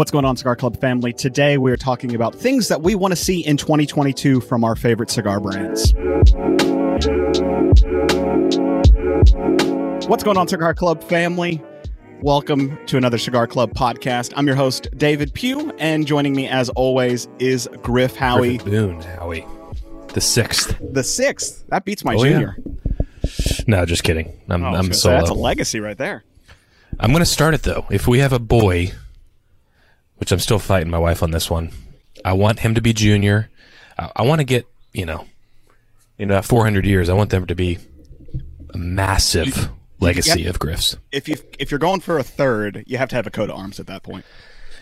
What's going on, Cigar Club family? Today we are talking about things that we want to see in 2022 from our favorite cigar brands. What's going on, Cigar Club family? Welcome to another Cigar Club podcast. I'm your host, David Pugh, and joining me as always is Griff Howie. Griffin Boone, Howie. The sixth. The sixth. That beats my Oh, yeah. junior. No, just kidding. I'm, Oh, I'm solo. That's a legacy right there. I'm going to start it though. If we have a boy, which I'm still fighting my wife on this one, I want him to be junior. I, I want to get, you know, in uh, 400 years, I want them to be a massive legacy of Griffs. If you if you're going for a third, you have to have a coat of arms at that point.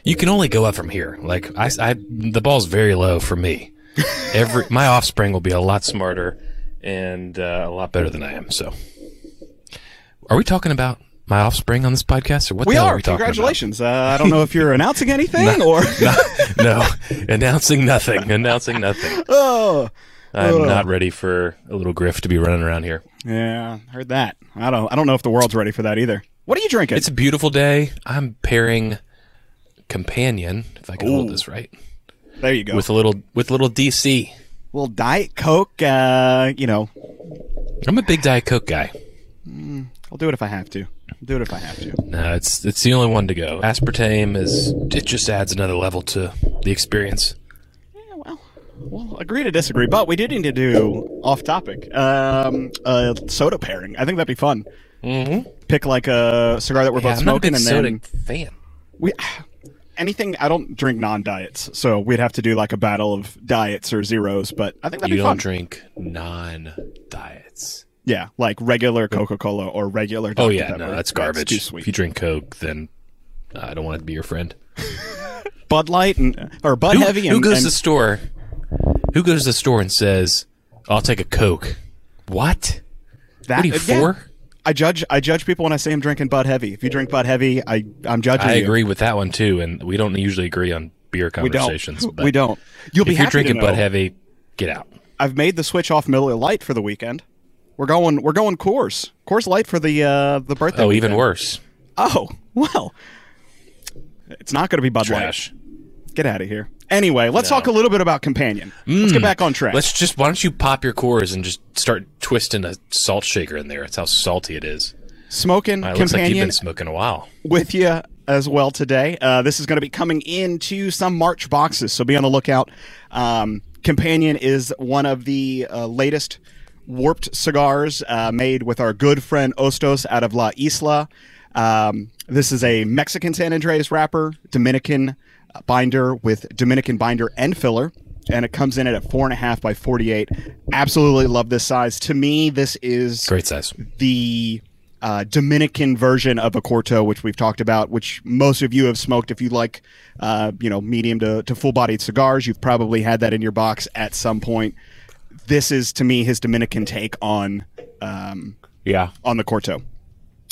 You can only go up from here. Like I, I the ball's very low for me. Every my offspring will be a lot smarter and uh, a lot better than I am. So, are we talking about my offspring on this podcast, or what We are. are we Congratulations. Uh, I don't know if you're announcing anything or. no, announcing nothing. Announcing nothing. oh. I'm Ugh. not ready for a little griff to be running around here. Yeah, heard that. I don't. I don't know if the world's ready for that either. What are you drinking? It's a beautiful day. I'm pairing companion, if I can hold this right, there you go. with a little with a little DC. little Diet Coke. Uh, you know, I'm a big Diet Coke guy. I'll do it if I have to. Do it if I have to. No, it's it's the only one to go. Aspartame is it just adds another level to the experience. Yeah, well, we'll agree to disagree, but we did need to do off topic. Um, a soda pairing. I think that'd be fun. Mm-hmm. Pick like a cigar that we're Yeah, both I'm smoking, and soda then fan. we anything. I don't drink non-diets, so we'd have to do like a battle of diets or zeros. But I think that'd You be don't fun. drink non-diets. Yeah, like regular Coca-Cola or regular. Oh, Dr. Oh yeah, Pepper. no, that's garbage. too sweet. If you drink Coke, then uh, I don't want to be your friend. Bud Light and or Bud Who, Heavy. who goes and- to the store? Who goes to the store and says, "I'll take a Coke"? What? that? What are you yeah. I judge. I judge people when I say I'm drinking Bud Heavy. If you drink Bud Heavy, I I'm judging I you. agree with that one too, and we don't usually agree on beer We don't. conversations. But we don't. You'll be If you're drinking Bud Heavy, get out. I've made the switch off Miller Lite for the weekend. We're going. We're going Coors. Coors Light for the uh the birthday. Oh, even worse. Oh well. It's not going to be Bud Trash. Light. Get out of here. Anyway, let's talk a little bit about Companion. Let's get back on track. Mm. Let's just why don't you pop your cores and just start twisting a salt shaker in there? It's how salty it is. Smoking It looks like you've been smoking a while. with you as well today. Uh, this is going to be coming into some March boxes, so be on the lookout. Um, Companion is one of the uh, latest warped cigars uh, made with our good friend Ostos out of La Isla. Um, this is a Mexican San Andrés wrapper, Dominican binder with Dominican binder and filler. And it comes in at a four and a half by 48. Absolutely love this size. To me, this is Great size. the uh, Dominican version of a Corto, which we've talked about, which most of you have smoked. If you like, uh, you know, medium to, to full bodied cigars, you've probably had that in your box at some point. This is to me his Dominican take on um, Yeah. on the Corto,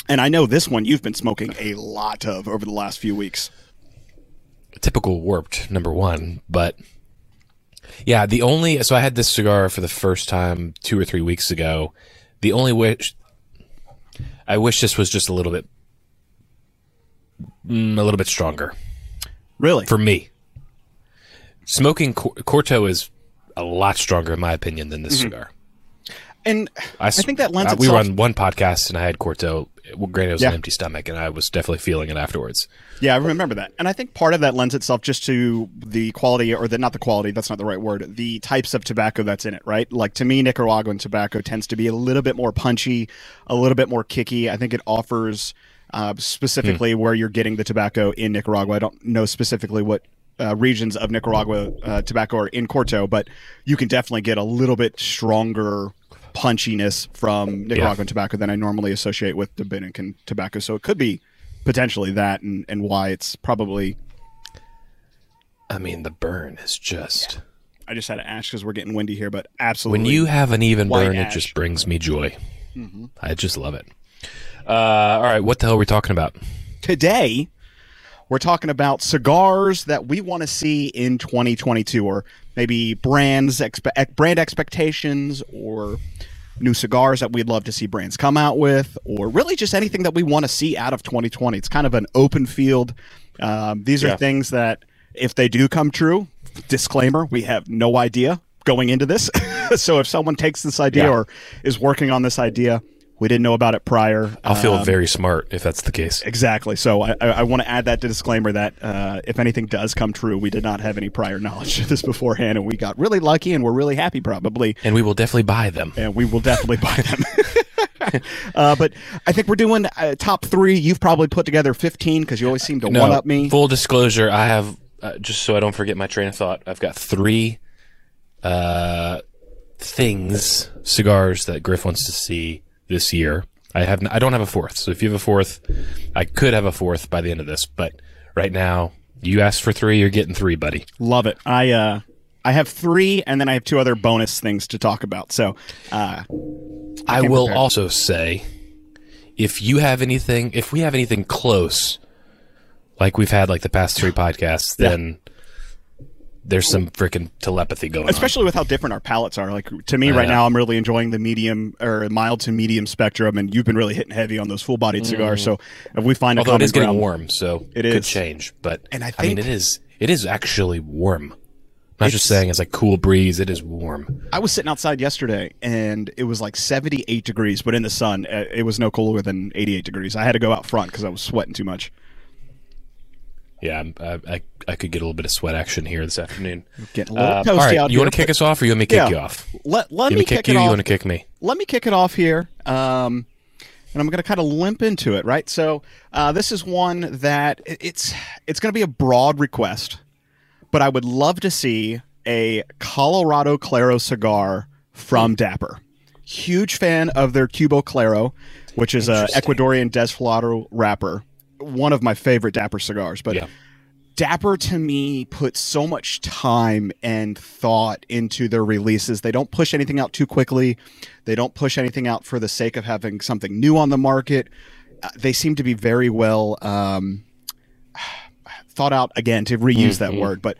and I know this one you've been smoking a lot of over the last few weeks. typical warped number one but yeah the only so i had this cigar for the first time two or three weeks ago. The only wish i wish this was just a little bit mm, a little bit stronger. Really, for me. Smoking Cor- corto is a lot stronger in my opinion than this cigar and I think that lends uh, we itself. were on one podcast and i had corto granted it was Yeah. an empty stomach and i was definitely feeling it afterwards Yeah, I remember that. And I think part of that lends itself just to the quality, or the not the quality, that's not the right word, the types of tobacco that's in it, right? Like to me, Nicaraguan tobacco tends to be a little bit more punchy, a little bit more kicky. I think it offers uh, specifically where you're getting the tobacco in Nicaragua. I don't know specifically what. Uh, regions of Nicaragua uh, tobacco are in Corto, but you can definitely get a little bit stronger punchiness from Nicaraguan tobacco than I normally associate with Dominican tobacco. So it could be potentially that and, and why it's probably i mean the burn is just I just had to ash because we're getting windy here, but absolutely. When you have an even burn, it just brings me joy. I just love it. Uh, all right, what the hell are we talking about? today, we're talking about cigars that we want to see in 2022, or maybe brands, expe- brand expectations, or new cigars that we'd love to see brands come out with, or really just anything that we want to see out of 2020. It's kind of an open field. Um, these are Yeah. things that, if they do come true, disclaimer, we have no idea going into this. so if someone takes this idea Yeah. or is working on this idea, we didn't know about it prior. I'll feel um, very smart if that's the case. Exactly. So I, I, I want to add that to disclaimer that uh, if anything does come true, we did not have any prior knowledge of this beforehand, and we got really lucky, and we're really happy, probably, And we will definitely buy them. and we will definitely buy them. uh, but I think we're doing uh, top three. You've probably put together fifteen because you always seem to one up me. Full disclosure, I have uh, just so I don't forget my train of thought. I've got three uh, things, cigars that Griff wants to see this year. I have I don't have a fourth. So if you have a fourth, I could have a fourth by the end of this. But right now, you asked for three, you're getting three, buddy. Love it. I uh, I have three, and then I have two other bonus things to talk about. So uh, I came will prepared. also say, if you have anything, if we have anything close, like we've had like the past three podcasts, Yeah. There's some freaking telepathy going on. especially with how different our palates are. Like to me, right now, I'm really enjoying the medium or mild to medium spectrum, and you've been really hitting heavy on those full bodied cigars. So if we find a Mm. Although it common getting ground, warm, so It could change. But And I I mean, think- it is it is actually warm. I'm not just saying it's like cool breeze. It is warm. I was sitting outside yesterday, and it was like 78 degrees, but in the sun, uh, it was no cooler than 88 degrees. I had to go out front because I was sweating too much. Yeah, I, I I could get a little bit of sweat action here this afternoon. Getting a little Uh, toasty all right, out you want to kick us off, or you want me to kick Yeah. you off? Let let You me kick kick you? it You off. want to kick me? let me kick it off here. Um, and I'm going to kind of limp into it, right? So uh, this is one that it's it's going to be a broad request, but I would love to see a Colorado Claro cigar from Dapper. Huge fan of their Cubo Claro, which is a Ecuadorian Desflorado wrapper. One of my favorite Dapper cigars, but Yeah. Dapper to me puts so much time and thought into their releases. They don't push anything out too quickly. They don't push anything out for the sake of having something new on the market. Uh, they seem to be very well um, thought out. Again, to reuse that word, but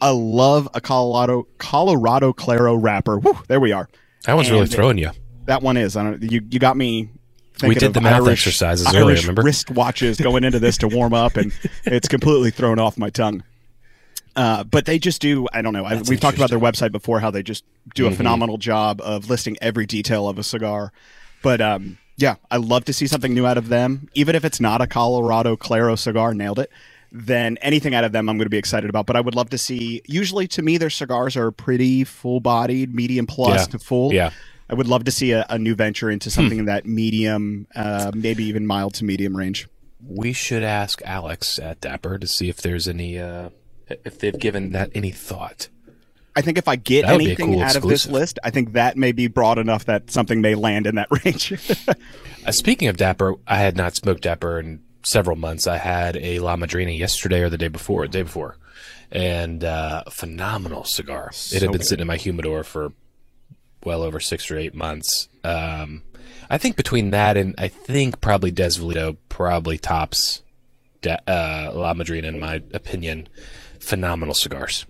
I love a Colorado Colorado Claro wrapper. Whew, there we are. That one's really And- throwing you. That one is. I don't. You you got me. Thinking did the mouth Irish- exercises Irish earlier, remember? Wrist watches going into this to warm up, and it's completely thrown off my tongue. Uh, but they just do. I don't know. I, we've talked about their website before. How they just do Mm-hmm. a phenomenal job of listing every detail of a cigar. But um, yeah, I love to see something new out of them, even if it's not a Colorado Claro cigar. Nailed it. Then anything out of them, I'm going to be excited about. But I would love to see. Usually, to me, their cigars are pretty full-bodied, medium plus Yeah. to full. Yeah. I would love to see a, a new venture into something in that medium, uh, maybe even mild to medium range. We should ask Alex at Dapper to see if there's any uh, if they've given that any thought. I think if I get That would anything cool out of this list, I think that may be broad enough that something may land in that range. Uh, speaking of Dapper, I had not smoked Dapper in several months. I had a La Madrina yesterday or the day before, the day before, and uh, phenomenal cigar. it had been good. sitting in my humidor for well over six or eight months. Um, I think between that and I think probably Desflorado probably tops Da- uh, La Madrina in my opinion. Phenomenal cigars.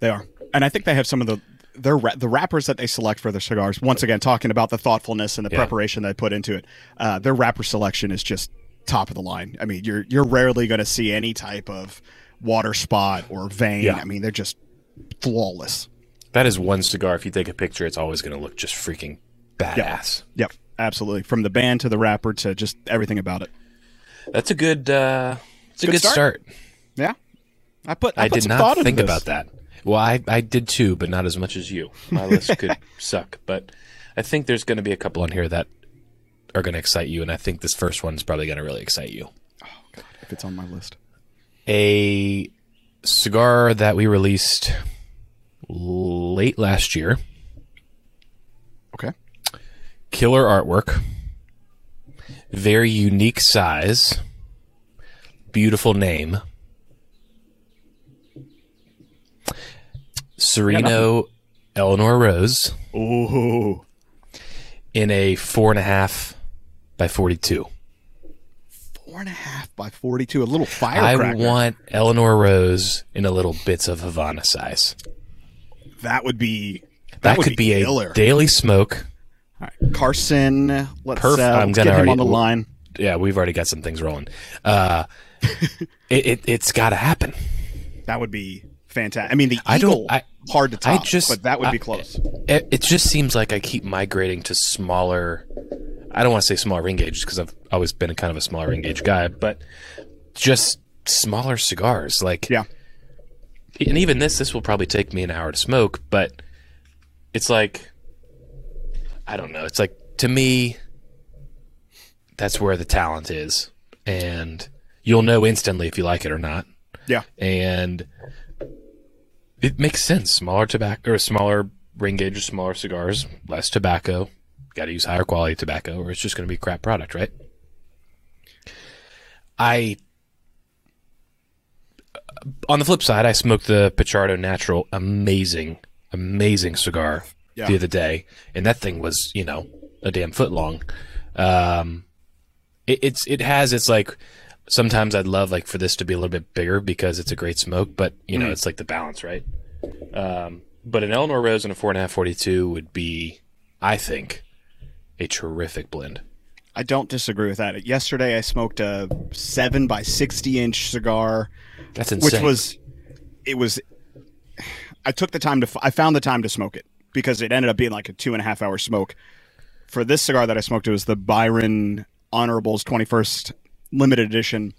they are, and I think they have some of the their the wrappers that they select for their cigars. Once again, talking about the thoughtfulness and the Yeah. preparation they put into it, uh, their wrapper selection is just top of the line. I mean, you're you're rarely going to see any type of water spot or vein. Yeah. I mean, they're just flawless. That is one cigar. If you take a picture, it's always going to look just freaking badass. Yep, absolutely. From the band to the wrapper to just everything about it. That's a good. Uh, it's a Good good, start. start. Yeah, I put I, I, put did not thought think about that. Well, I, I did too, but not as much as you. My list could suck, but I think there's going to be a couple on here that are going to excite you, and I think this first one is probably going to really excite you. Oh God, if it's on my list. A cigar that we released late last year, Okay. killer artwork, very unique size, beautiful name. Sereno Eleanor Rose Ooh, in a four and a half by 42. four and a half by forty-two. A little fire. I want Eleanor Rose in a little bits of Havana size. That would be that, That, would could be, killer. a daily smoke All right, Carson. Let's, Perf- uh, I'm let's get him already- on the line. Yeah, we've already got some things rolling. Uh, it, it it's got to happen. That would be fantastic. I mean, the I eagle I- hard to top, I just- but that would be close. It, it just seems like I keep migrating to smaller. I don't want to say smaller ring gauges because I've always been a kind of a smaller ring gauge guy, but just smaller cigars. Like, Yeah. And even this, this will probably take me an hour to smoke, but it's like, I don't know. It's like to me, that's where the talent is, and you'll know instantly if you like it or not. Yeah. and it makes sense. Smaller tobacco or smaller ring gauges, smaller cigars, less tobacco. Got to use higher quality tobacco, or it's just going to be a crap product, right? I. On the flip side, I smoked the Pichardo Natural, amazing, amazing cigar Yeah. the other day, and that thing was, you know, a damn foot long. Um, it, it's it has its like sometimes I'd love like for this to be a little bit bigger because it's a great smoke, but you know, it's like the balance, right? Um, but an Eleanor Rose and a four and a half forty two would be, I think, a terrific blend. I don't disagree with that. Yesterday, I smoked a seven by sixty inch cigar, That's insane. which was, it was. I took the time to. I found the time to smoke it because it ended up being like a two and a half hour smoke. For this cigar that I smoked, it was the Byron Honorables Twenty First Limited Edition.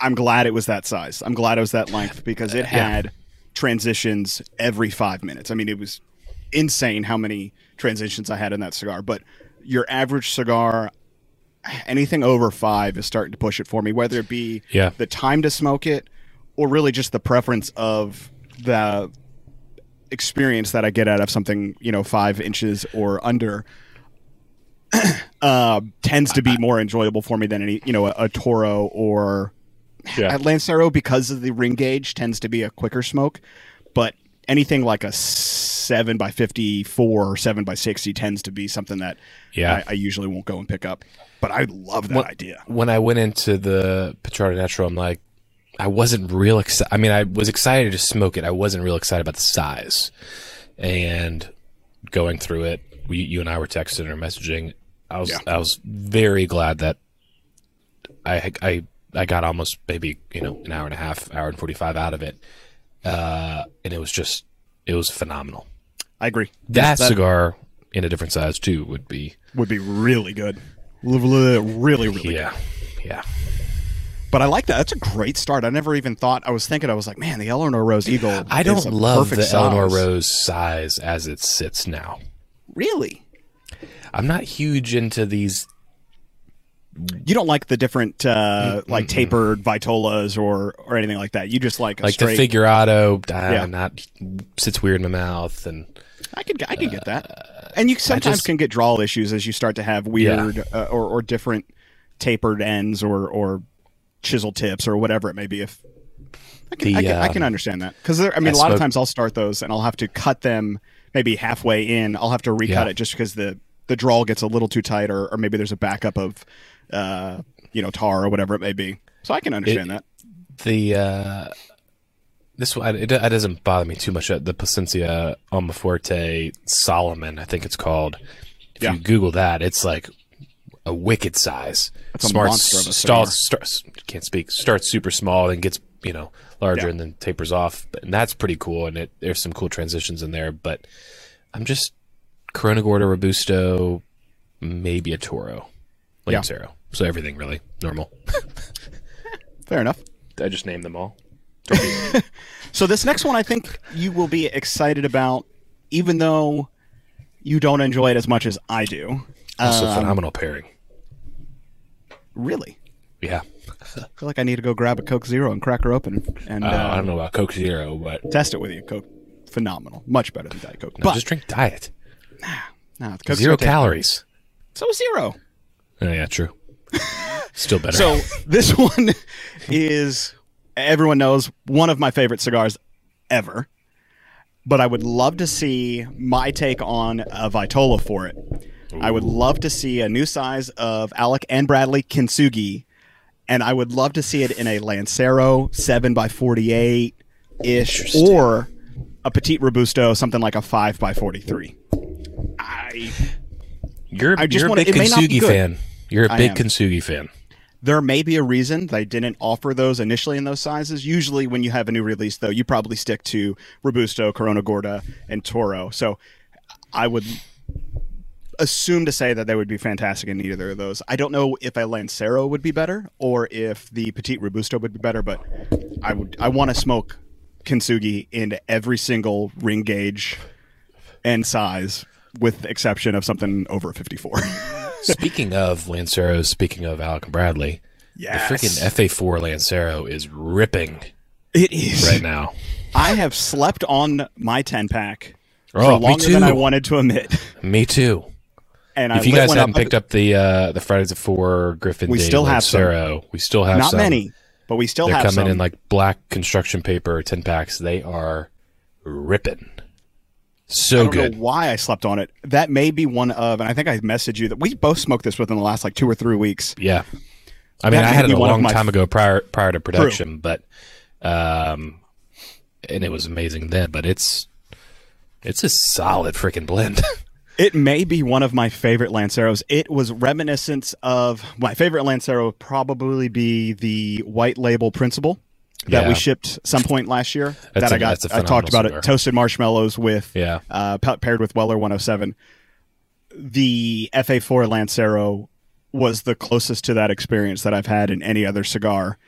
I'm glad it was that size. I'm glad it was that length because it uh, had transitions every five minutes. I mean, it was insane how many transitions I had in that cigar. But your average cigar, anything over five is starting to push it for me, whether it be Yeah. the time to smoke it or really just the preference of the experience that I get out of something, you know, five inches or under. uh, tends to be more enjoyable for me than any, you know, a, a Toro or yeah. at Lancero because of the ring gauge tends to be a quicker smoke, but anything like a seven by fifty four or seven by sixty tends to be something that Yeah. I, I usually won't go and pick up. But I love that What- idea. when I went into the Pichardo Natural, I'm like, I wasn't real excited. I mean, I was excited to smoke it. I wasn't real excited about the size. And going through it, we, you and I were texting or messaging. I was Yeah. I was very glad that I I I got almost maybe you know an hour and a half, hour and forty five out of it, uh, and it was just it was phenomenal. I agree. That, that- cigar in a different size too would be Would be really good. Really, really, really yeah yeah But I like that. That's a great start. I never even thought. I was thinking. I was like, man, the Eleanor Rose Eagle. I don't love the perfect Eleanor. Rose size as it sits now. Really, I'm not huge into these. you don't like the different uh, like tapered vitolas or or anything like that. You just like a Like straight. the figurado, uh, Yeah. not sits weird in my mouth, and I could I can get that. And you sometimes just- can get drawl issues as you start to have weird uh, or or different tapered ends or or chisel tips or whatever it may be. If I can, The, I, can, I can understand that because I mean I a lot of times I'll start those and I'll have to cut them maybe halfway in. I'll have to recut Yeah. it just because the the drawl gets a little too tight or, or maybe there's a backup of uh, you know tar or whatever it may be. So I can understand that. the uh, this one it, it doesn't bother me too much. Uh, The Placencia Almaforte Solomon, I think it's called. If Yeah. you Google that, it's like a wicked size. a monster starts, starts can't speak. Starts super small and gets you know larger Yeah. and then tapers off. And that's pretty cool. And it, there's some cool transitions in there. But I'm just Corona Gorda Robusto, maybe a Toro, Yeah. Lancero. So everything really normal. Fair enough. I just named them all. So this next one, I think you will be excited about, even though you don't enjoy it as much as I do. Also, Um, phenomenal pairing. Really, Yeah. I feel like I need to go grab a Coke Zero and crack her open and Uh, uh, I don't know about Coke Zero, but test it with you. Coke, phenomenal, much better than Diet Coke. no, but just drink diet. nah, nah, Coke Zero calories. So zero. Oh, yeah, true. Still better. So this one is everyone knows one of my favorite cigars ever. But I would love to see my take on a Vitola for it. I would love to see a new size of Alec and Bradley Kintsugi, and I would love to see it in a Lancero seven by forty eight ish, or a Petite Robusto, something like a five by forty three. I You're I just you're a wanna- big it may not be Kintsugi good. fan. You're a I big am. Kintsugi fan. There may be a reason they didn't offer those initially in those sizes. Usually, when you have a new release, though, you probably stick to Robusto, Corona Gorda, and Toro. So, I would assume to say that they would be fantastic in either of those. I don't know if a Lancero would be better or if the Petite Robusto would be better, but I would. I want to smoke Kintsugi into every single ring gauge and size, with the exception of something over a fifty-four. speaking of Lanceros, speaking of Alec and Bradley, yes, the freaking FA4 Lancero is ripping it is right now. I have slept on my 10 pack for Oh, me longer than I wanted to admit. Me too. And I If you guys haven't up, picked up the uh, the Fridays at Four Griffin We Day still have some. Lancero, we still have not some. many, but we still They're have coming some. in like black construction paper, ten packs. They are ripping. I So don't good. know why I slept on it. That may be one of, and I think I messaged you that we both smoked this within the last like two or three weeks. Yeah. I mean, That I had it a long time ago prior prior to production, but um, and it was amazing then. But it's it's a solid freaking blend. It may be one of my favorite Lanceros. It was reminiscent of my favorite Lancero would probably be the white label Principle that we shipped some point last year. That's that I a- got. I talked about cigar. it. Toasted marshmallows with yeah, uh, paired with Weller 107. The FA4 Lancero was the closest to that experience that I've had in any other cigar.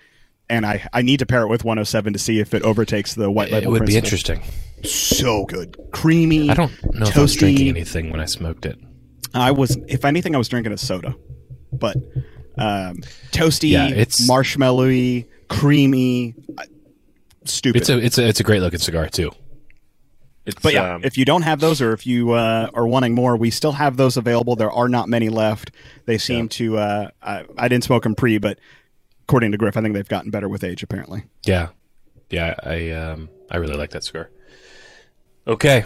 And I, I need to pair it with 107 to see if it overtakes the white it label. would be interesting. So good, creamy. I don't know if I was drinking anything when I smoked it. I was, if anything, I was drinking a soda, but um, toasty, Yeah, it's- marshmallowy, creamy, uh, stupid. It's a it's a it's a great looking cigar too. It's, But yeah, um, if you don't have those, or if you uh, are wanting more, we still have those available. There are not many left. They seem to. Uh, I, I didn't smoke them pre, but according to Griff, I think they've gotten better with age. Apparently, yeah, yeah, I um I really like that cigar. Okay,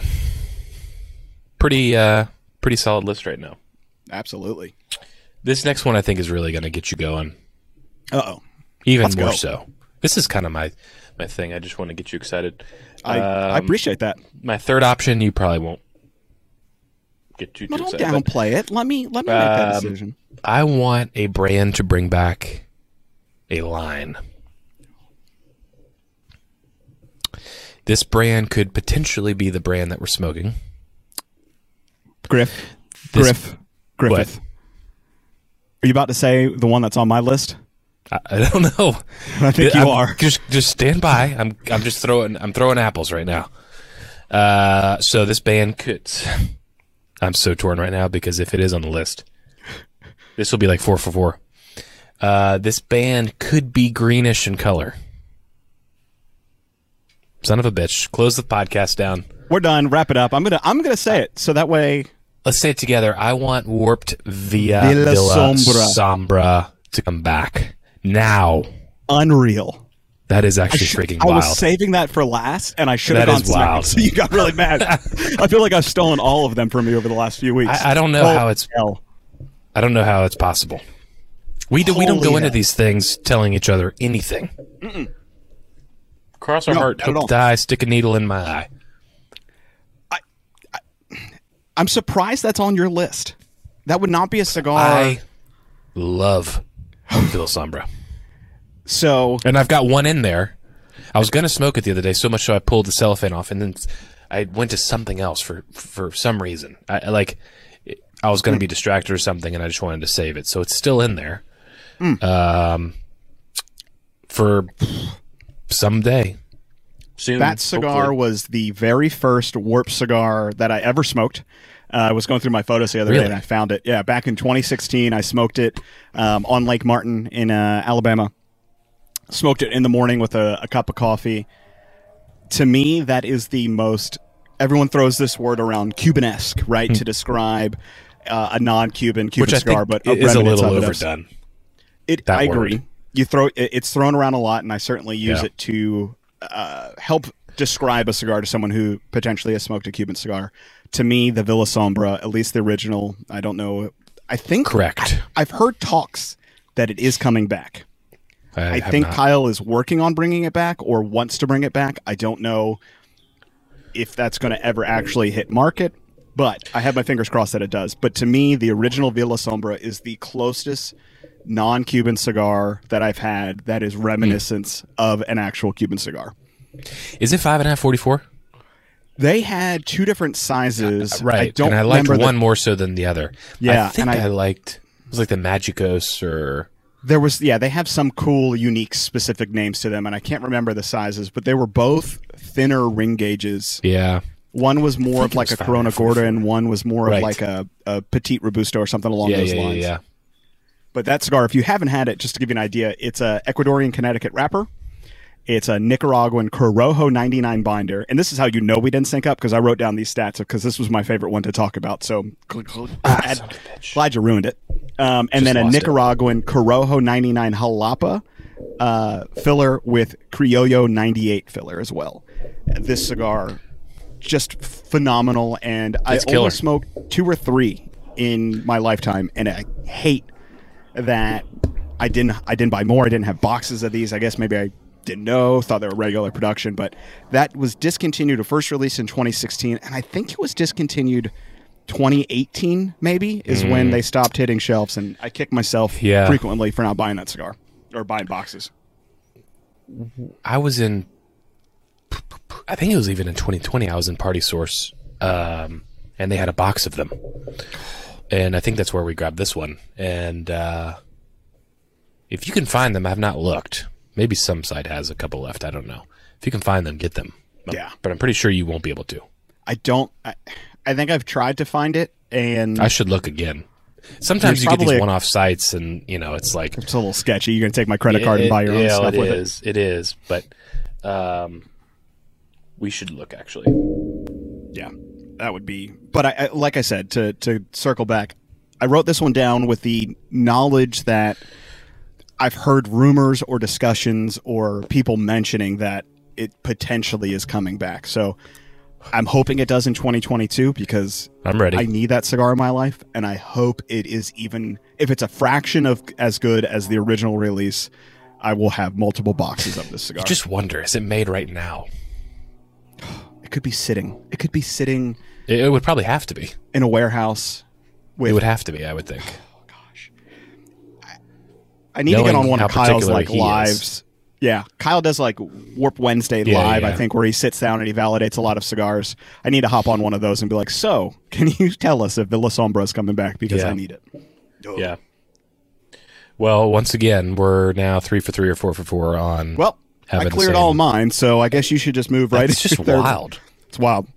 pretty uh pretty solid list right now. absolutely. This next one I think is really going to get you going. Uh oh, even Let's more go. so. This is kind of my my thing. I just want to get you excited. I, I Um, appreciate that. my third option. You probably won't get too, too don't excited. but downplay it. Let me let me make that Um, decision. I want a brand to bring back a line. This brand could potentially be the brand that we're smoking. Griff, this- Griff, Griffith. Are you about to say the one that's on my list? I, I don't know. I think you I'm- are. Just just stand by. I'm I'm just throwing I'm throwing apples right now. Uh, so this band could. I'm so torn right now because if it is on the list, this will be like four for four. Uh, this band could be greenish in color. Son of a bitch! Close the podcast down. We're done. Wrap it up. I'm gonna I'm gonna say it so that way Let's say it together. I want Warped Via Villa Villa, Sombra. Sombra to come back now. unreal. That is actually sh- freaking I wild. was saving that for last, and I should have That gone is second. wild. So you got really mad. I feel like I've stolen all of them from you over the last few weeks. I, I don't know Holy how it's hell. I don't know how it's possible. We do, we don't Holy go into these things telling each other anything. Cross our No, heart, not hope to die, stick a needle in my eye. I'm surprised that's on your list. That would not be a cigar. I love Villa Sombra. So And I've got one in there. I was going to smoke it the other day, so much so I pulled the cellophane off, and then I went to something else for for some reason. I I, like I was going to be distracted or something, and I just wanted to save it, so it's still in there. Um, for someday. Soon, that cigar hopefully. was the very first warp cigar that I ever smoked. Uh, I was going through my photos the other Really? day and I found it. Yeah, back in 2016, I smoked it um, on Lake Martin in uh, Alabama. Smoked it in the morning with a, a cup of coffee. To me, that is the most. Everyone throws this word around Cubanesque, right, to describe uh, a non-Cuban Cuban Hmm. which I cigar, but a is a little overdone. it, I agree. You throw it, it's thrown around a lot, and I certainly use Yeah. it to uh, help describe a cigar to someone who potentially has smoked a Cuban cigar. To me, the Villa Sombra, at least the original, I don't know. I think Correct. I've heard talks that it is coming back. I, have think not. Kyle is working on bringing it back or wants to bring it back. I don't know if that's going to ever actually hit market. But I have my fingers crossed that it does. But to me, the original Villa Sombra is the closest non-Cuban cigar that I've had that is hmm. reminiscent of an actual Cuban cigar. Is it five and a half forty four? They had two different sizes. Uh, right. I don't and I liked remember the- one more so than the other. Yeah, I think and I, I- liked it was like the Magicos or There was yeah, they have some cool, unique, specific names to them, and I can't remember the sizes, but they were both thinner ring gauges. yeah. One was more of like a Corona Gorda, and one was more Right. of like a, a Petite Robusto or something along Yeah, those yeah, yeah, lines. yeah. But that cigar, if you haven't had it, just to give you an idea, it's a Ecuadorian Connecticut wrapper. It's a Nicaraguan Corojo 99 binder. And this is how you know we didn't sync up because I wrote down these stats because this was my favorite one to talk about. So glad, son of a bitch. glad you ruined it. Um, and Just then a lost it. Nicaraguan Corojo 99 Jalapa uh, filler with Criollo 98 filler as well. This cigar, just phenomenal. And I It's only smoked two or three in my lifetime. And I hate that I didn't I didn't buy more. I didn't have boxes of these. I guess maybe I didn't know, thought they were regular production, but that was discontinued. A first release in 2016, and I think it was discontinued 2018. Maybe is when they stopped hitting shelves, and I kick myself Yeah. frequently for not buying that cigar or buying boxes. I was in. I think it was even in 2020. I was in Party Source, um, and they had a box of them, and I think that's where we grabbed this one. And uh, if you can find them, I've not looked. Maybe some site has a couple left. I don't know. If you can find them, get them. Yeah. but I'm pretty sure you won't be able to. I don't. I, I think I've tried to find it, and I should look again. Sometimes you get these a- one-off sites, and you know it's like it's a little sketchy. You're gonna take my credit card and buy your own yeah, stuff it with is. It is, but um, we should look actually. Yeah, that would be. But I, I like I said to to circle back, I wrote this one down with the knowledge that I've heard rumors or discussions or people mentioning that it potentially is coming back. So I'm hoping it does in 2022 because I'm ready. I need that cigar in my life, and I hope it is even if it's a fraction of as good as the original release. I will have multiple boxes of this cigar. You just wonder: is it made right now? it could be sitting. It could be sitting It, would probably have to be. in a warehouse. With It would have to be. I would think. I need to get on one of Kyle's like he is. lives. Yeah, Kyle does like Warp Wednesday Yeah, live. I think where he sits down and he validates a lot of cigars. I need to hop on one of those and be like, "So, can you tell us if Villa Sombra is coming back because Yeah. I need it." Yeah. Well, once again, we're now three for three or four for four on. Well, I the cleared same- all mine, so I guess you should just move right. it's just third. wild. It's wild.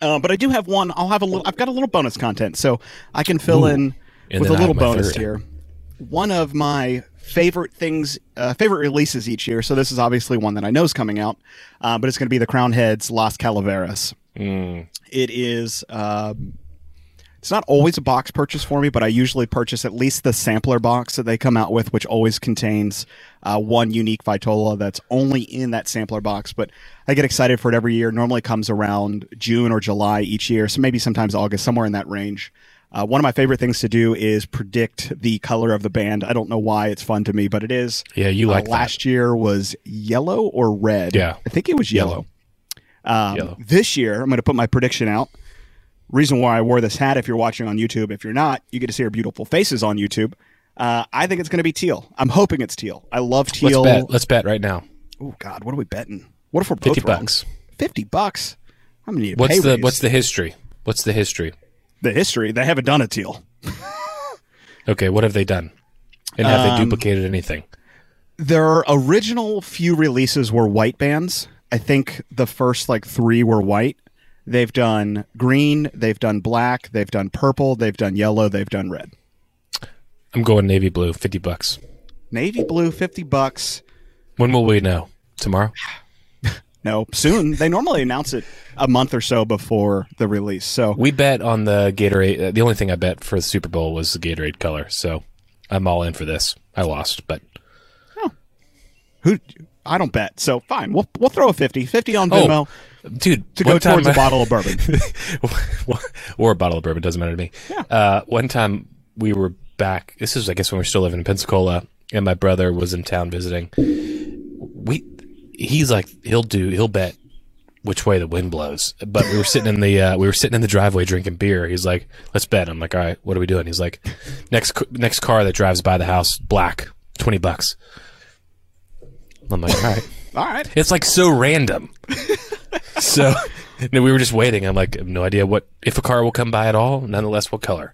Uh, but I do have one. I'll have a little. I've got a little bonus content, so I can fill Ooh. in And with a little bonus third. here. One of my favorite things, uh, favorite releases each year. So this is obviously one that I know is coming out, uh, but it's going to be the Crowned Heads Las Calaveras. Mm. It is. Um, it's not always a box purchase for me, but I usually purchase at least the sampler box that they come out with, which always contains uh, one unique Vitola that's only in that sampler box. But I get excited for it every year. Normally comes around June or July each year, so maybe sometimes August, somewhere in that range. Uh, one of my favorite things to do is predict the color of the band. I don't know why it's fun to me, but it is. Yeah, you Uh, like that. last year was yellow or red. Yeah. I think it was yellow. Um, Yellow. This year, I'm going to put my prediction out. Reason why I wore this hat, if you're watching on YouTube, if you're not, you get to see our beautiful faces on YouTube. Uh, I think it's going to be teal. I'm hoping it's teal. I love teal. Let's bet. Let's bet right now. Oh God, what are we betting? What if we're both Fifty wrong? bucks. Fifty bucks. I'm gonna need a What's pay the raise. What's the history? What's the history? The history? They haven't done a teal. Okay, what have they done? And have they Um, duplicated anything? Their original few releases were white bands. I think the first like three were white. They've done green, they've done black, they've done purple, they've done yellow, they've done red. I'm going navy blue. Fifty bucks. Navy blue, fifty bucks. When will we know? Tomorrow. No, soon. they normally announce it a month or so before the release. So We bet on the Gatorade. Uh, the only thing I bet for the Super Bowl was the Gatorade color. So I'm all in for this. I lost, but who? I don't bet. So fine, we'll we'll throw a 50. 50 on Oh, dude, to go towards I- a bottle of bourbon. or a bottle of bourbon doesn't matter to me. Yeah. Uh, one time we were back. This is, I guess, when we were still living in Pensacola, and my brother was in town visiting. We, he's like, he'll do, he'll bet which way the wind blows. But we were sitting in the uh, we were sitting in the driveway drinking beer. He's like, "Let's bet." I'm like, "All right, what are we doing?" He's like, "Next next car that drives by the house, black, twenty bucks." I'm like, "All right." All right. It's like so random. so no, we were just waiting. I'm like, no idea what if a car will come by at all. Nonetheless, what color?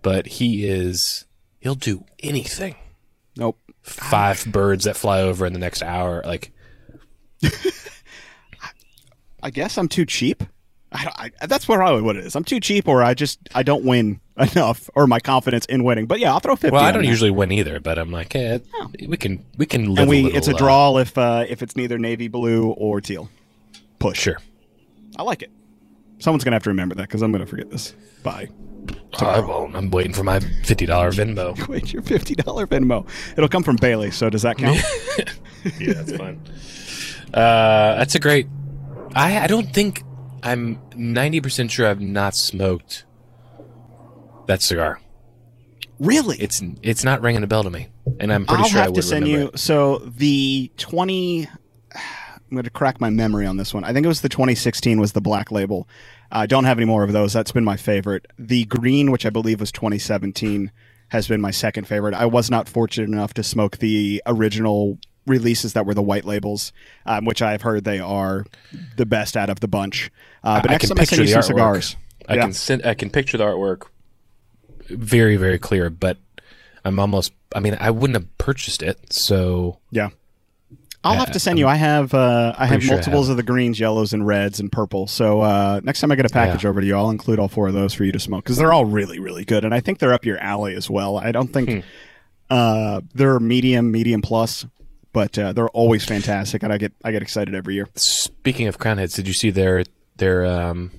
But he is. He'll do anything. Nope. Five birds that fly over in the next hour. Like I guess I'm too cheap. I, I, that's probably what it is. I'm too cheap, or I just I don't win enough, or my confidence in winning. But yeah, I'll throw fifty. Well, I don't that. usually win either, but I'm like, eh, we can we can live And we a little, it's a uh, draw if uh, if it's neither navy blue or teal. Push. sure. I like it. Someone's gonna have to remember that because I'm gonna forget this. Bye. I won't. I'm waiting for my fifty dollar Venmo. Wait, your fifty dollar Venmo. It'll come from Bailey. So does that count? Yeah, that's fun. Uh, that's a great. I I don't think I'm ninety percent sure I've not smoked that cigar. really? It's it's not ringing a bell to me, and I'm pretty I'll sure I have would to send remember you. it. So the twenty. I'm going to crack my memory on this one. I think it was the 2016 was the black label. I don't have any more of those. That's been my favorite. The green, which I believe was 2017, has been my second favorite. I was not fortunate enough to smoke the original releases that were the white labels, um, which I've heard they are the best out of the bunch. Uh, but I next can time I send you picture some the artwork. cigars. I Yeah. can send, I can picture the artwork very very clear, but I'm almost. I mean, I wouldn't have purchased it, so Yeah. I'll have to send you. I have uh, I have pretty sure I multiples of the greens, yellows, and reds and purple. So uh, next time I get a package Yeah. over to you, I'll include all four of those for you to smoke because they're all really, really good, and I think they're up your alley as well. I don't think Hmm. uh, they're medium, medium plus, but uh, they're always fantastic, and I get I get excited every year. Speaking of Crowned Heads, did you see their their um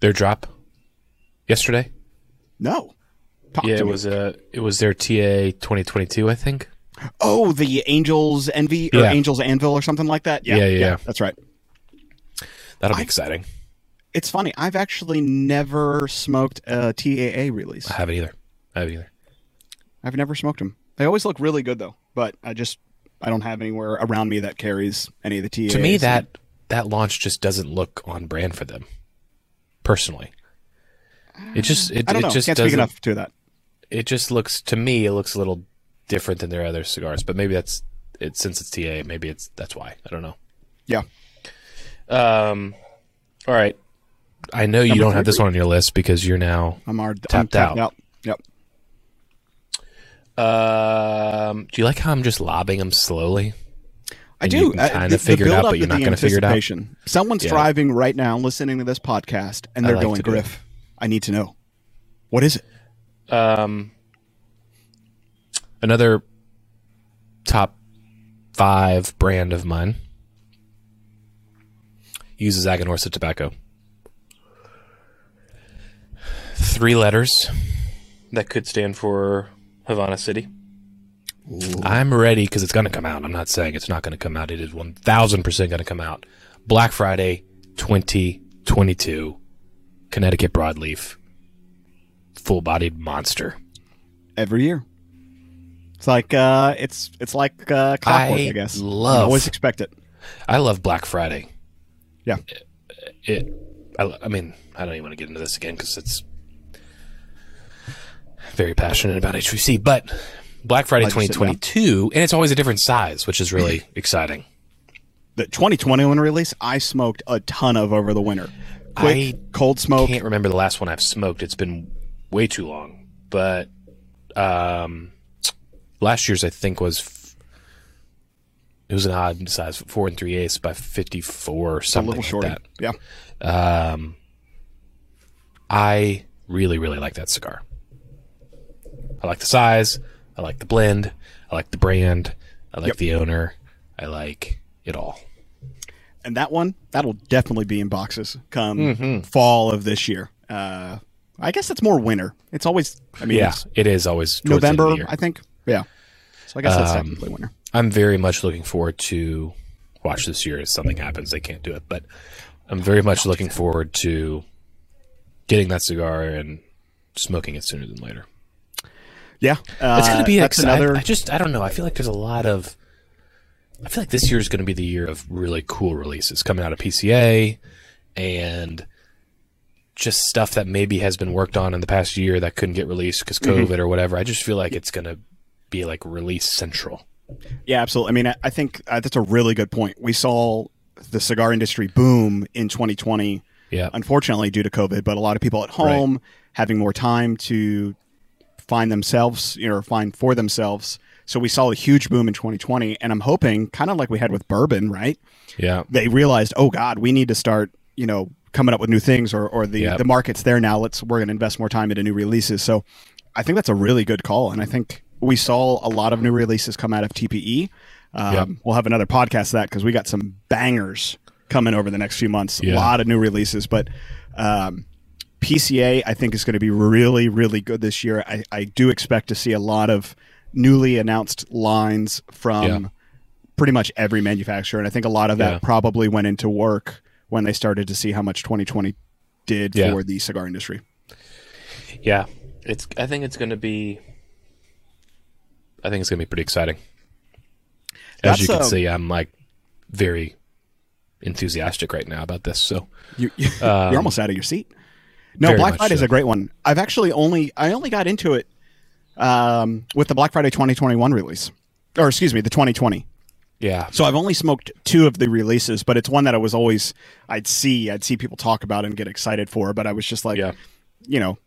their drop yesterday? No, Talk yeah, it me. was uh it was their TA 2022, I think. Oh, the Angels Envy or Yeah. Angels Anvil or something like that. Yeah, Yeah, yeah, yeah. that's right. That'll be I- exciting. It's funny. I've actually never smoked a TAA release. I haven't either. I haven't either. I've never smoked them. They always look really good though, but I just I don't have anywhere around me that carries any of the TAs. To me, that that launch just doesn't look on brand for them. Personally, it just it, I don't it know. just Can't speak enough to that. It just looks to me. It looks a little different than their other cigars, but maybe that's it. Since it's TA, maybe it's that's why. I don't know. Yeah. Um, all right. I know you Number don't three have this one on your list because you're now. I'm our I'm Tapped tapped out. Yep. Um, do you like how I'm just lobbing them slowly? I do. Uh, the- the figure it out, but you're not the gonna figure it out? Someone's Yeah. driving right now, listening to this podcast, and they're like going, to. "Griff, I need to know what is it." Um, another top five brand of mine uses Aganorsa tobacco. Three letters that could stand for Havana City. I'm ready because it's going to come out. I'm not saying it's not going to come out. It is 1000% going to come out. Black Friday 2022, Connecticut Broadleaf, full bodied monster. Every year, it's like uh, it's it's like uh, clockwork. I, I guess. love- I always expect it. I love Black Friday. Yeah. It. I, I mean, I don't even want to get into this again because it's very passionate about HVC. But Black Friday Glad you said 2022, and it's always a different size, which is really exciting. The 2021 release, I smoked a ton of over the winter. Quick, I cold smoke. Can't remember the last one I've smoked. It's been way too long. But um, last year's I think was. f- It was an odd size, four and three eighths by fifty-four, or a something little like shorty. that. Yeah. Um, I really, really like that cigar. I like the size. I like the blend. I like the brand. I like Yep. the owner. I like it all. and that one that'll definitely be in boxes come Mm-hmm. fall of this year. Uh, I guess it's more winter. It's always I mean Yeah, always the end of November. I think. Yeah. So I guess that's Um, technically winter. I'm very much looking forward to watch this year. If something happens, they can't do it, but I'm very much looking forward to getting that cigar and smoking it sooner than later. Yeah, uh, It's going to be that's another. I just I don't know. I feel like there's a lot of I feel like this year is going to be the year of really cool releases coming out of PCA and just stuff that maybe has been worked on in the past year that couldn't get released because COVID mm-hmm. or whatever. I just feel like it's going to be like release central. Yeah, absolutely. I mean, I, I think uh, that's a really good point. We saw the cigar industry boom in 2020. Yeah. Unfortunately, due to COVID, but a lot of people at home right. having more time to find themselves, you know, find for themselves. So we saw a huge boom in 2020, and I'm hoping, kind of like we had with bourbon, right? Yeah. They realized, oh God, we need to start, you know, coming up with new things, or or the yep. the market's there now. Let's we're going to invest more time into new releases. So I think that's a really good call, and I think we saw a lot of new releases come out of TPE. Um, yep. We'll have another podcast of that because we got some bangers coming over the next few months. Yeah. A lot of new releases, but um, PCA I think is going to be really, really good this year. I, I, do expect to see a lot of newly announced lines from yeah. pretty much every manufacturer, and I think a lot of that yeah. probably went into work when they started to see how much 2020 did for the cigar industry. Yeah, it's. I think it's going to be I think it's gonna be pretty exciting. As That's, you can uh, see, I'm like very enthusiastic right now about this. So you, are um, almost out of your seat. No, Black Friday so. is a great one. I've actually only I only got into it um, with the Black Friday 2021 release, or excuse me, the 2020. Yeah. So I've only smoked two of the releases, but it's one that I was always I'd see I'd see people talk about and get excited for, but I was just like, yeah. you know,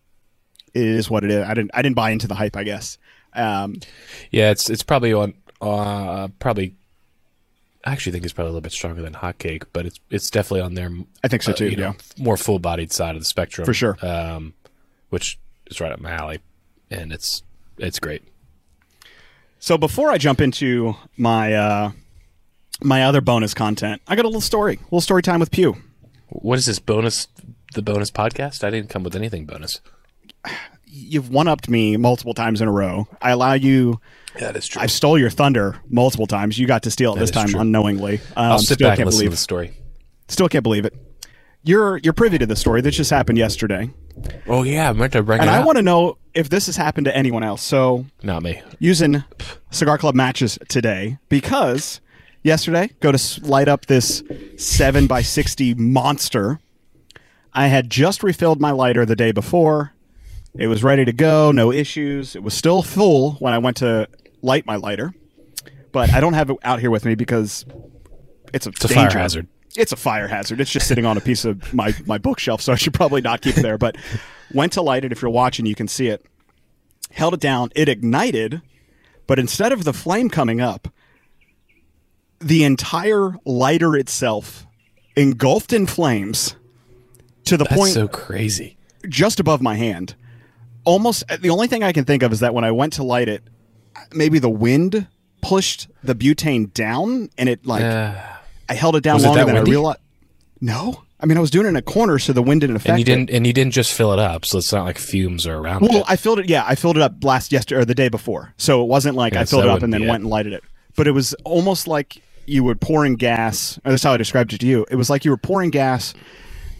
it is what it is. I didn't I didn't buy into the hype, I guess. Um, yeah, it's it's probably on uh, probably. I actually think it's probably a little bit stronger than hotcake, but it's it's definitely on their. I think so uh, too. Uh, yeah, know, more full bodied side of the spectrum for sure. Um, which is right up my alley, and it's it's great. So before I jump into my uh, my other bonus content, I got a little story, a little story time with Pew. What is this bonus? The bonus podcast? I didn't come with anything bonus you've one upped me multiple times in a row. I allow you. That is true. I stole your thunder multiple times. You got to steal it that this time true. unknowingly. Um, I'll sit back and listen believe, to the story. Still can't believe it. You're you're privy to the story This just happened yesterday. Oh yeah, I meant to bring it. and I want to know if this has happened to anyone else. So not me. Using Cigar Club matches today because yesterday go to light up this seven by sixty monster. I had just refilled my lighter the day before it was ready to go, no issues. It was still full when I went to light my lighter, but I don't have it out here with me because it's a, it's a fire hazard. It's a fire hazard. It's just sitting on a piece of my, my bookshelf, so I should probably not keep it there. But went to light it. If you're watching, you can see it. Held it down. It ignited, but instead of the flame coming up, the entire lighter itself engulfed in flames to the That's point so crazy just above my hand almost the only thing I can think of is that when I went to light it, maybe the wind pushed the butane down, and it like uh, I held it down longer than windy? I realized. No, I mean I was doing it in a corner, so the wind didn't affect. And you didn't, it. and you didn't just fill it up, so it's not like fumes are around. Well, it. I filled it. Yeah, I filled it up last yesterday or the day before, so it wasn't like I filled it up and then went and lighted it. But it was almost like you were pouring gas. That's how I described it to you. It was like you were pouring gas,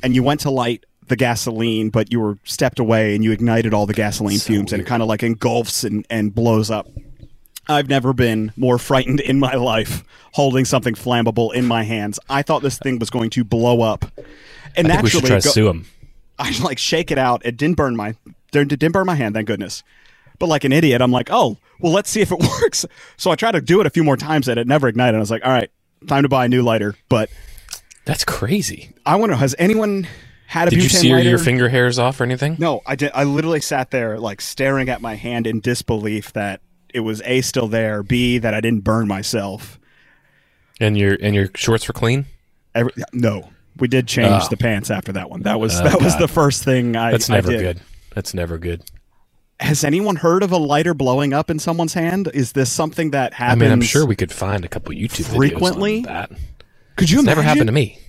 and you went to light the gasoline, but you were stepped away and you ignited all the gasoline so fumes, weird. and it kind of like engulfs and, and blows up. I've never been more frightened in my life holding something flammable in my hands. I thought this thing was going to blow up. And I naturally, we try to sue him. I like shake it out. It didn't burn my it didn't burn my hand, thank goodness. But like an idiot, I'm like, oh, well, let's see if it works. So I tried to do it a few more times, and it never ignited. I was like, all right, time to buy a new lighter. But that's crazy. I wonder, has anyone had a Did you sear lighter. your finger hairs off or anything? No, I did. I literally sat there like staring at my hand in disbelief that it was a still there, b that I didn't burn myself. And your and your shorts were clean. Every, no, we did change oh. the pants after that one. That was oh, that God. was the first thing I. That's never I good. That's never good. Has anyone heard of a lighter blowing up in someone's hand? Is this something that happens? I mean, I'm sure we could find a couple YouTube frequently. videos on that. Could you? It's imagine? never happened to me.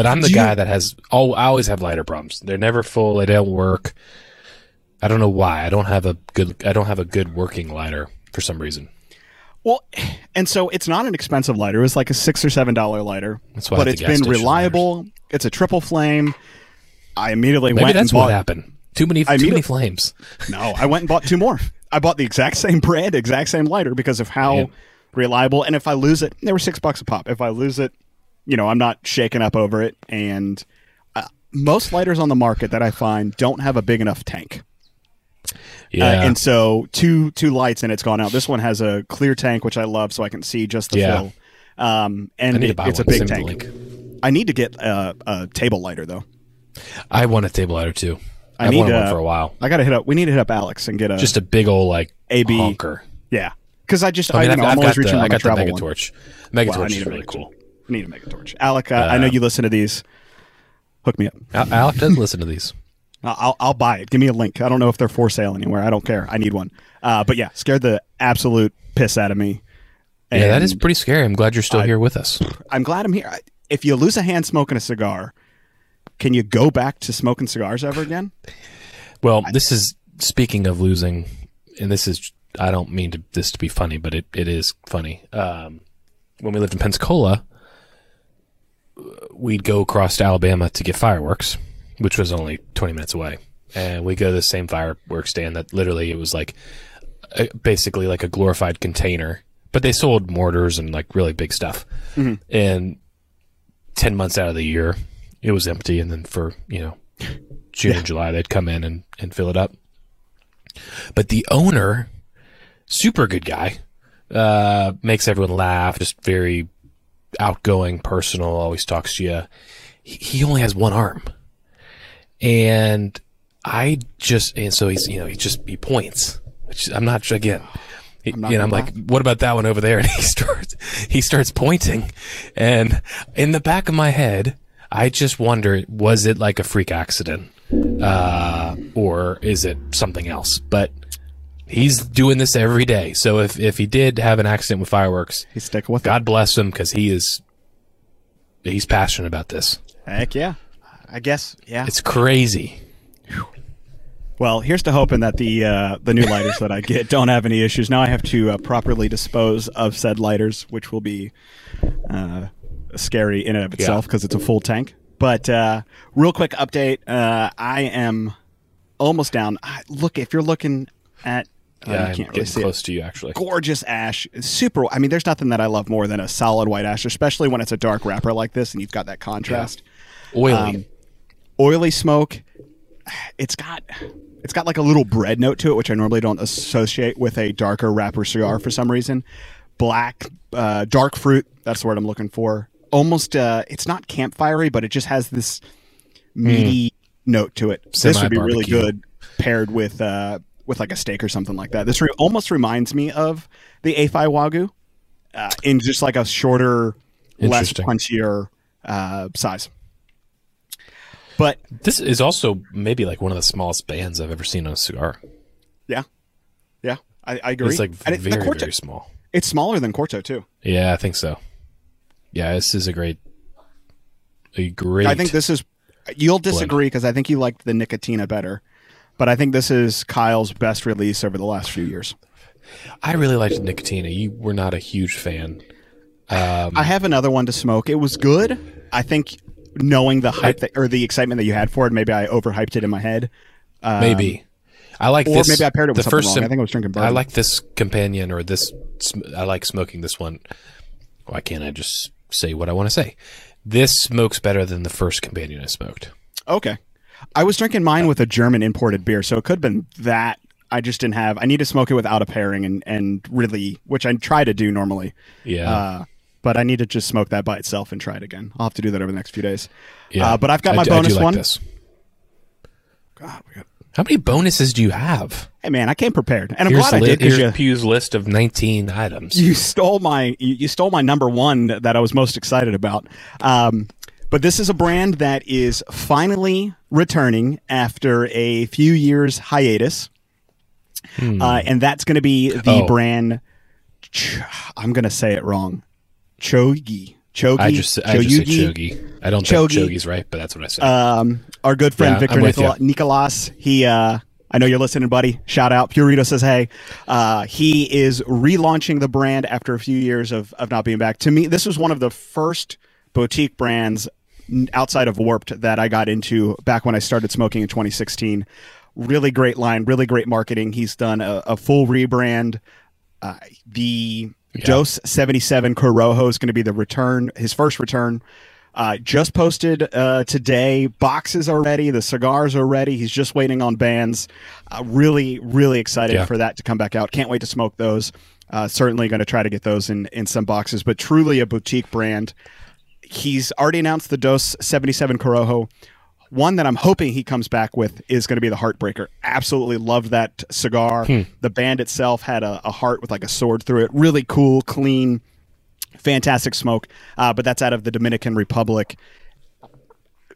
But I'm the Do guy you, that has oh I always have lighter problems. They're never full. They don't work. I don't know why. I don't have a good I don't have a good working lighter for some reason. Well, and so it's not an expensive lighter. It's like a six or seven dollar lighter. That's why but it's been reliable. Lighters. It's a triple flame. I immediately Maybe went. That's and bought, what happened. Too many. too many flames. No, I went and bought two more. I bought the exact same brand, exact same lighter because of how reliable. And if I lose it, they were six bucks a pop. If I lose it, you know, I'm not shaken up over it. And uh, most lighters on the market that I find don't have a big enough tank. Yeah. Uh, and so two two lights and it's gone out. This one has a clear tank, which I love, so I can see just the Yeah. fill. Um, and it- it's a big tank. link. I need to get a, a table lighter though. I want a table lighter too. I I've need wanted one for a while. I got to hit up. We need to hit up Alex and get a Just a big old like AB. honker. yeah. Because I just I mean, I, I've, you know, I've I'm got always the, reaching I on my got the travel Mega one. Torch. Well, I Mega Torch need is really cool. I need a mega torch. Alec, uh, I know Uh, you listen to these. Hook me up. Alec does listen to these. I'll, I'll buy it. Give me a link. I don't know if they're for sale anywhere. I don't care. I need one. Uh, but yeah, scared the absolute piss out of me. Yeah, that is pretty scary. I'm glad you're still I- here with us. I'm glad I'm here. If you lose a hand smoking a cigar, can you go back to smoking cigars ever again? Well, this is speaking of losing, and this is I don't mean to, this to be funny, but it, it is funny. Um, when we lived in Pensacola, we'd go across to Alabama to get fireworks, which was only 20 minutes away, and we go to the same fireworks stand that literally it was like uh basically like a glorified container, but they sold mortars and like really big stuff, and 10 months out of the year it was empty. And then for you know june and july they'd come in and, and fill it up. But the owner super good guy uh, makes everyone laugh just very outgoing personal always talks to you he, only has one arm and i just and so he's you know he just he points which i'm not sure again he- not you know, I'm like, what about that one over there? And he starts, he starts pointing, and in the back of my head, I just wonder, was it like a freak accident, uh, or is it something else? But he's doing this every day, so if if he did have an accident with fireworks, He's sticking with God bless him because he is, he's passionate about this. Heck yeah. I guess yeah. It's crazy. Well, here's to hoping that the uh, the new lighters that I get don't have any issues. Now I have to uh, properly dispose of said lighters, which will be uh, scary in and of itself because it's a full tank. But uh, real quick update: uh, I am almost down. I, look, if you're looking at, uh, Yeah, you I'm can't really getting see it. close to you actually. Gorgeous ash, super. I mean, there's nothing that I love more than a solid white ash, especially when it's a dark wrapper like this, and you've got that contrast Oily. um, oily smoke. It's got it's got like a little bread note to it, which I normally don't associate with a darker wrapper cigar for some reason. Black, uh, dark fruit. That's the word I'm looking for. Almost, uh, it's not campfirey, but it just has this meaty note to it. this would be really good paired with uh, with like a steak or something like that. This re- almost reminds me of the A5 Wagyu uh, in just like a shorter, less punchier uh, size. But This is also maybe like one of the smallest bands I've ever seen on a cigar. yeah, yeah, I, I agree. It's like And it- very, Corto- very small. It's smaller than Corto too. Yeah, I think so. Yeah, this is a great, a great. I think this is. You'll disagree because I think you liked the Nicotina better, but I think this is Kyle's best release over the last few years. I really liked Nicotina. You were not a huge fan. Um, I have another one to smoke. It was good. I think knowing the hype that, or the excitement that you had for it, maybe I overhyped it in my head. Um, maybe. I like or this. maybe I paired it with the something first sim- I think I was drinking I like this companion or this. I like smoking this one. Why can't I just say what I want to say? This smokes better than the first companion I smoked. Okay. I was drinking mine with a German imported beer, so it could have been that. I just didn't have. I need to smoke it without a pairing, and and really, which I try to do normally. Yeah. Uh, but I need to just smoke that by itself and try it again. I'll have to do that over the next few days. yeah. uh, but I've got I my I bonus like one. this. God, we got- How many bonuses do you have? Hey man, I came prepared, and I'm Here's, glad I did because here's you, Pew's list of 19 items. you stole my you, you stole my number one that I was most excited about. Um, but this is a brand that is finally returning after a few years hiatus, uh, and that's going to be the Hmm. Oh. brand. Ch- I'm going to say it wrong. Chogi. Chogi. I just, I just say chogi. I don't Chogi. think chogi's right, but that's what I say. um, our good friend Yeah, Victor Nicola- Nicolas. He, uh, I know you're listening, buddy. Shout out. Purito says, hey. Uh, he is relaunching the brand after a few years of, of not being back. To me, this was one of the first boutique brands outside of Warped that I got into back when I started smoking in 2016. Really great line, really great marketing. He's done a, a full rebrand. Uh, the Dose 77 Corojo is going to be the return, his first return. Uh, just posted uh, today. Boxes are ready. The cigars are ready. He's just waiting on bands. Uh, really, really excited Yeah. for that to come back out. Can't wait to smoke those. Uh, certainly going to try to get those in in some boxes. But truly a boutique brand. He's already announced the Dose 77 Corojo. One that I'm hoping he comes back with is going to be the Heartbreaker. Absolutely loved that cigar. The band itself had a, a heart with like a sword through it. Really cool, clean, fantastic smoke. Uh, but that's out of the Dominican Republic.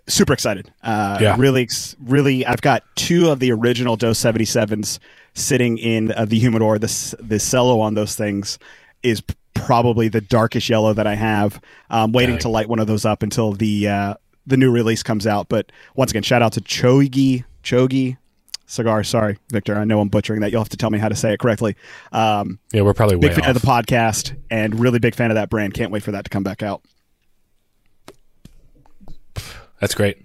Super excited. Uh, Yeah. Really, really. I've got two of the original Dose 77s sitting in uh, the humidor. The, the cello on those things is probably the darkest yellow that I have. I'm waiting Dang. to light one of those up until the uh, the new release comes out. But once again, shout out to Chogi Chogi cigar. Sorry, Victor. I know I'm butchering that. You'll have to tell me how to say it correctly. Um, Yeah, we're probably big fan off. of the podcast and really big fan of that brand. Can't wait for that to come back out. That's great.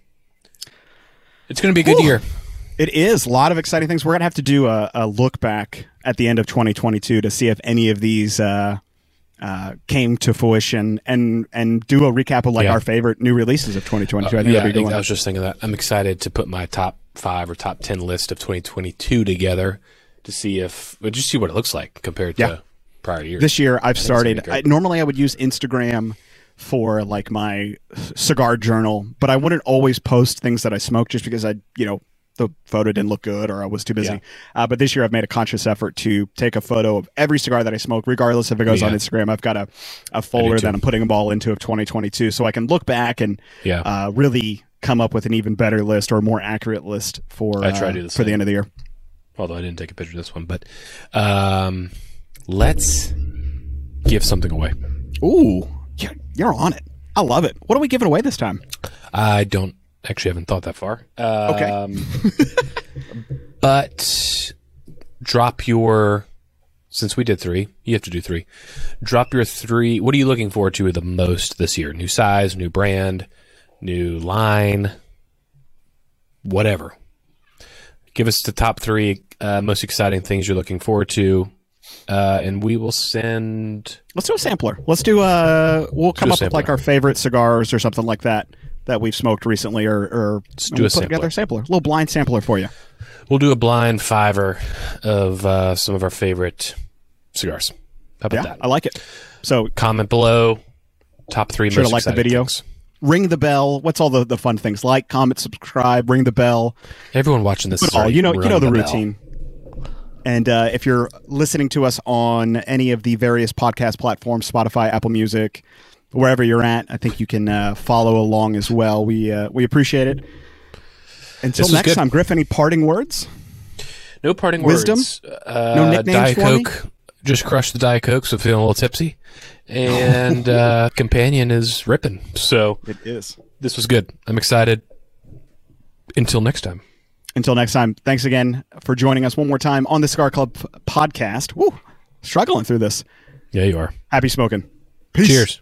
It's going to be a good year. It is a lot of exciting things. We're gonna have to do a, a look back at the end of 2022 to see if any of these uh, uh, came to fruition and and do a recap of like Yeah. our favorite new releases of 2022. I think yeah, that'd be a I was just thinking that. I'm excited to put my top five or top ten list of 2022 together to see if, just see what it looks like compared Yeah. to prior years. This year, I've started. I, normally, I would use Instagram for like my cigar journal, but I wouldn't always post things that I smoke just because I, you know, the photo didn't look good or I was too busy. Yeah. Uh, but this year, I've made a conscious effort to take a photo of every cigar that I smoke, regardless if it goes on Instagram. I've got a, a folder that I'm putting them all into of 2022, so I can look back and Yeah. uh, really come up with an even better list or more accurate list for I try to uh, do the for the end of the year. Although I didn't take a picture of this one, but um, let's give something away. Ooh, you're, you're on it. I love it. What are we giving away this time? I don't actually haven't thought that far. Um, but drop your since we did three, you have to do three. Drop your three. What are you looking forward to the most this year? New size, new brand, new line, whatever. Give us the top three uh, most exciting things you're looking forward to, uh, and we will send. Let's do a sampler. Let's do a. We'll come do up with like our favorite cigars or something like that that we've smoked recently, or or do a put together a sampler, a little blind sampler for you. We'll do a blind fiver of uh, some of our favorite cigars. How about Yeah, that? I like it. So comment below top three Sure to like the video. things. ring the bell. What's all the, the fun things? Like, comment, subscribe, ring the bell. Everyone watching this, all you know. You know the, bell. routine. And uh, if you're listening to us on any of the various podcast platforms, Spotify, Apple Music, wherever you're at, I think you can uh, follow along as well. We uh, we appreciate it. Until next good. time, Griff. Any parting words? No parting Wisdom? words. Uh, No nicknames Diet for me? Just crushed the Diet Coke, so feeling a little tipsy. And uh, Companion is ripping. So It is. this was good. I'm excited. Until next time. Until next time, thanks again for joining us one more time on the Cigar Club podcast. Woo, struggling through this. Yeah, you are. Happy smoking. Peace. Cheers.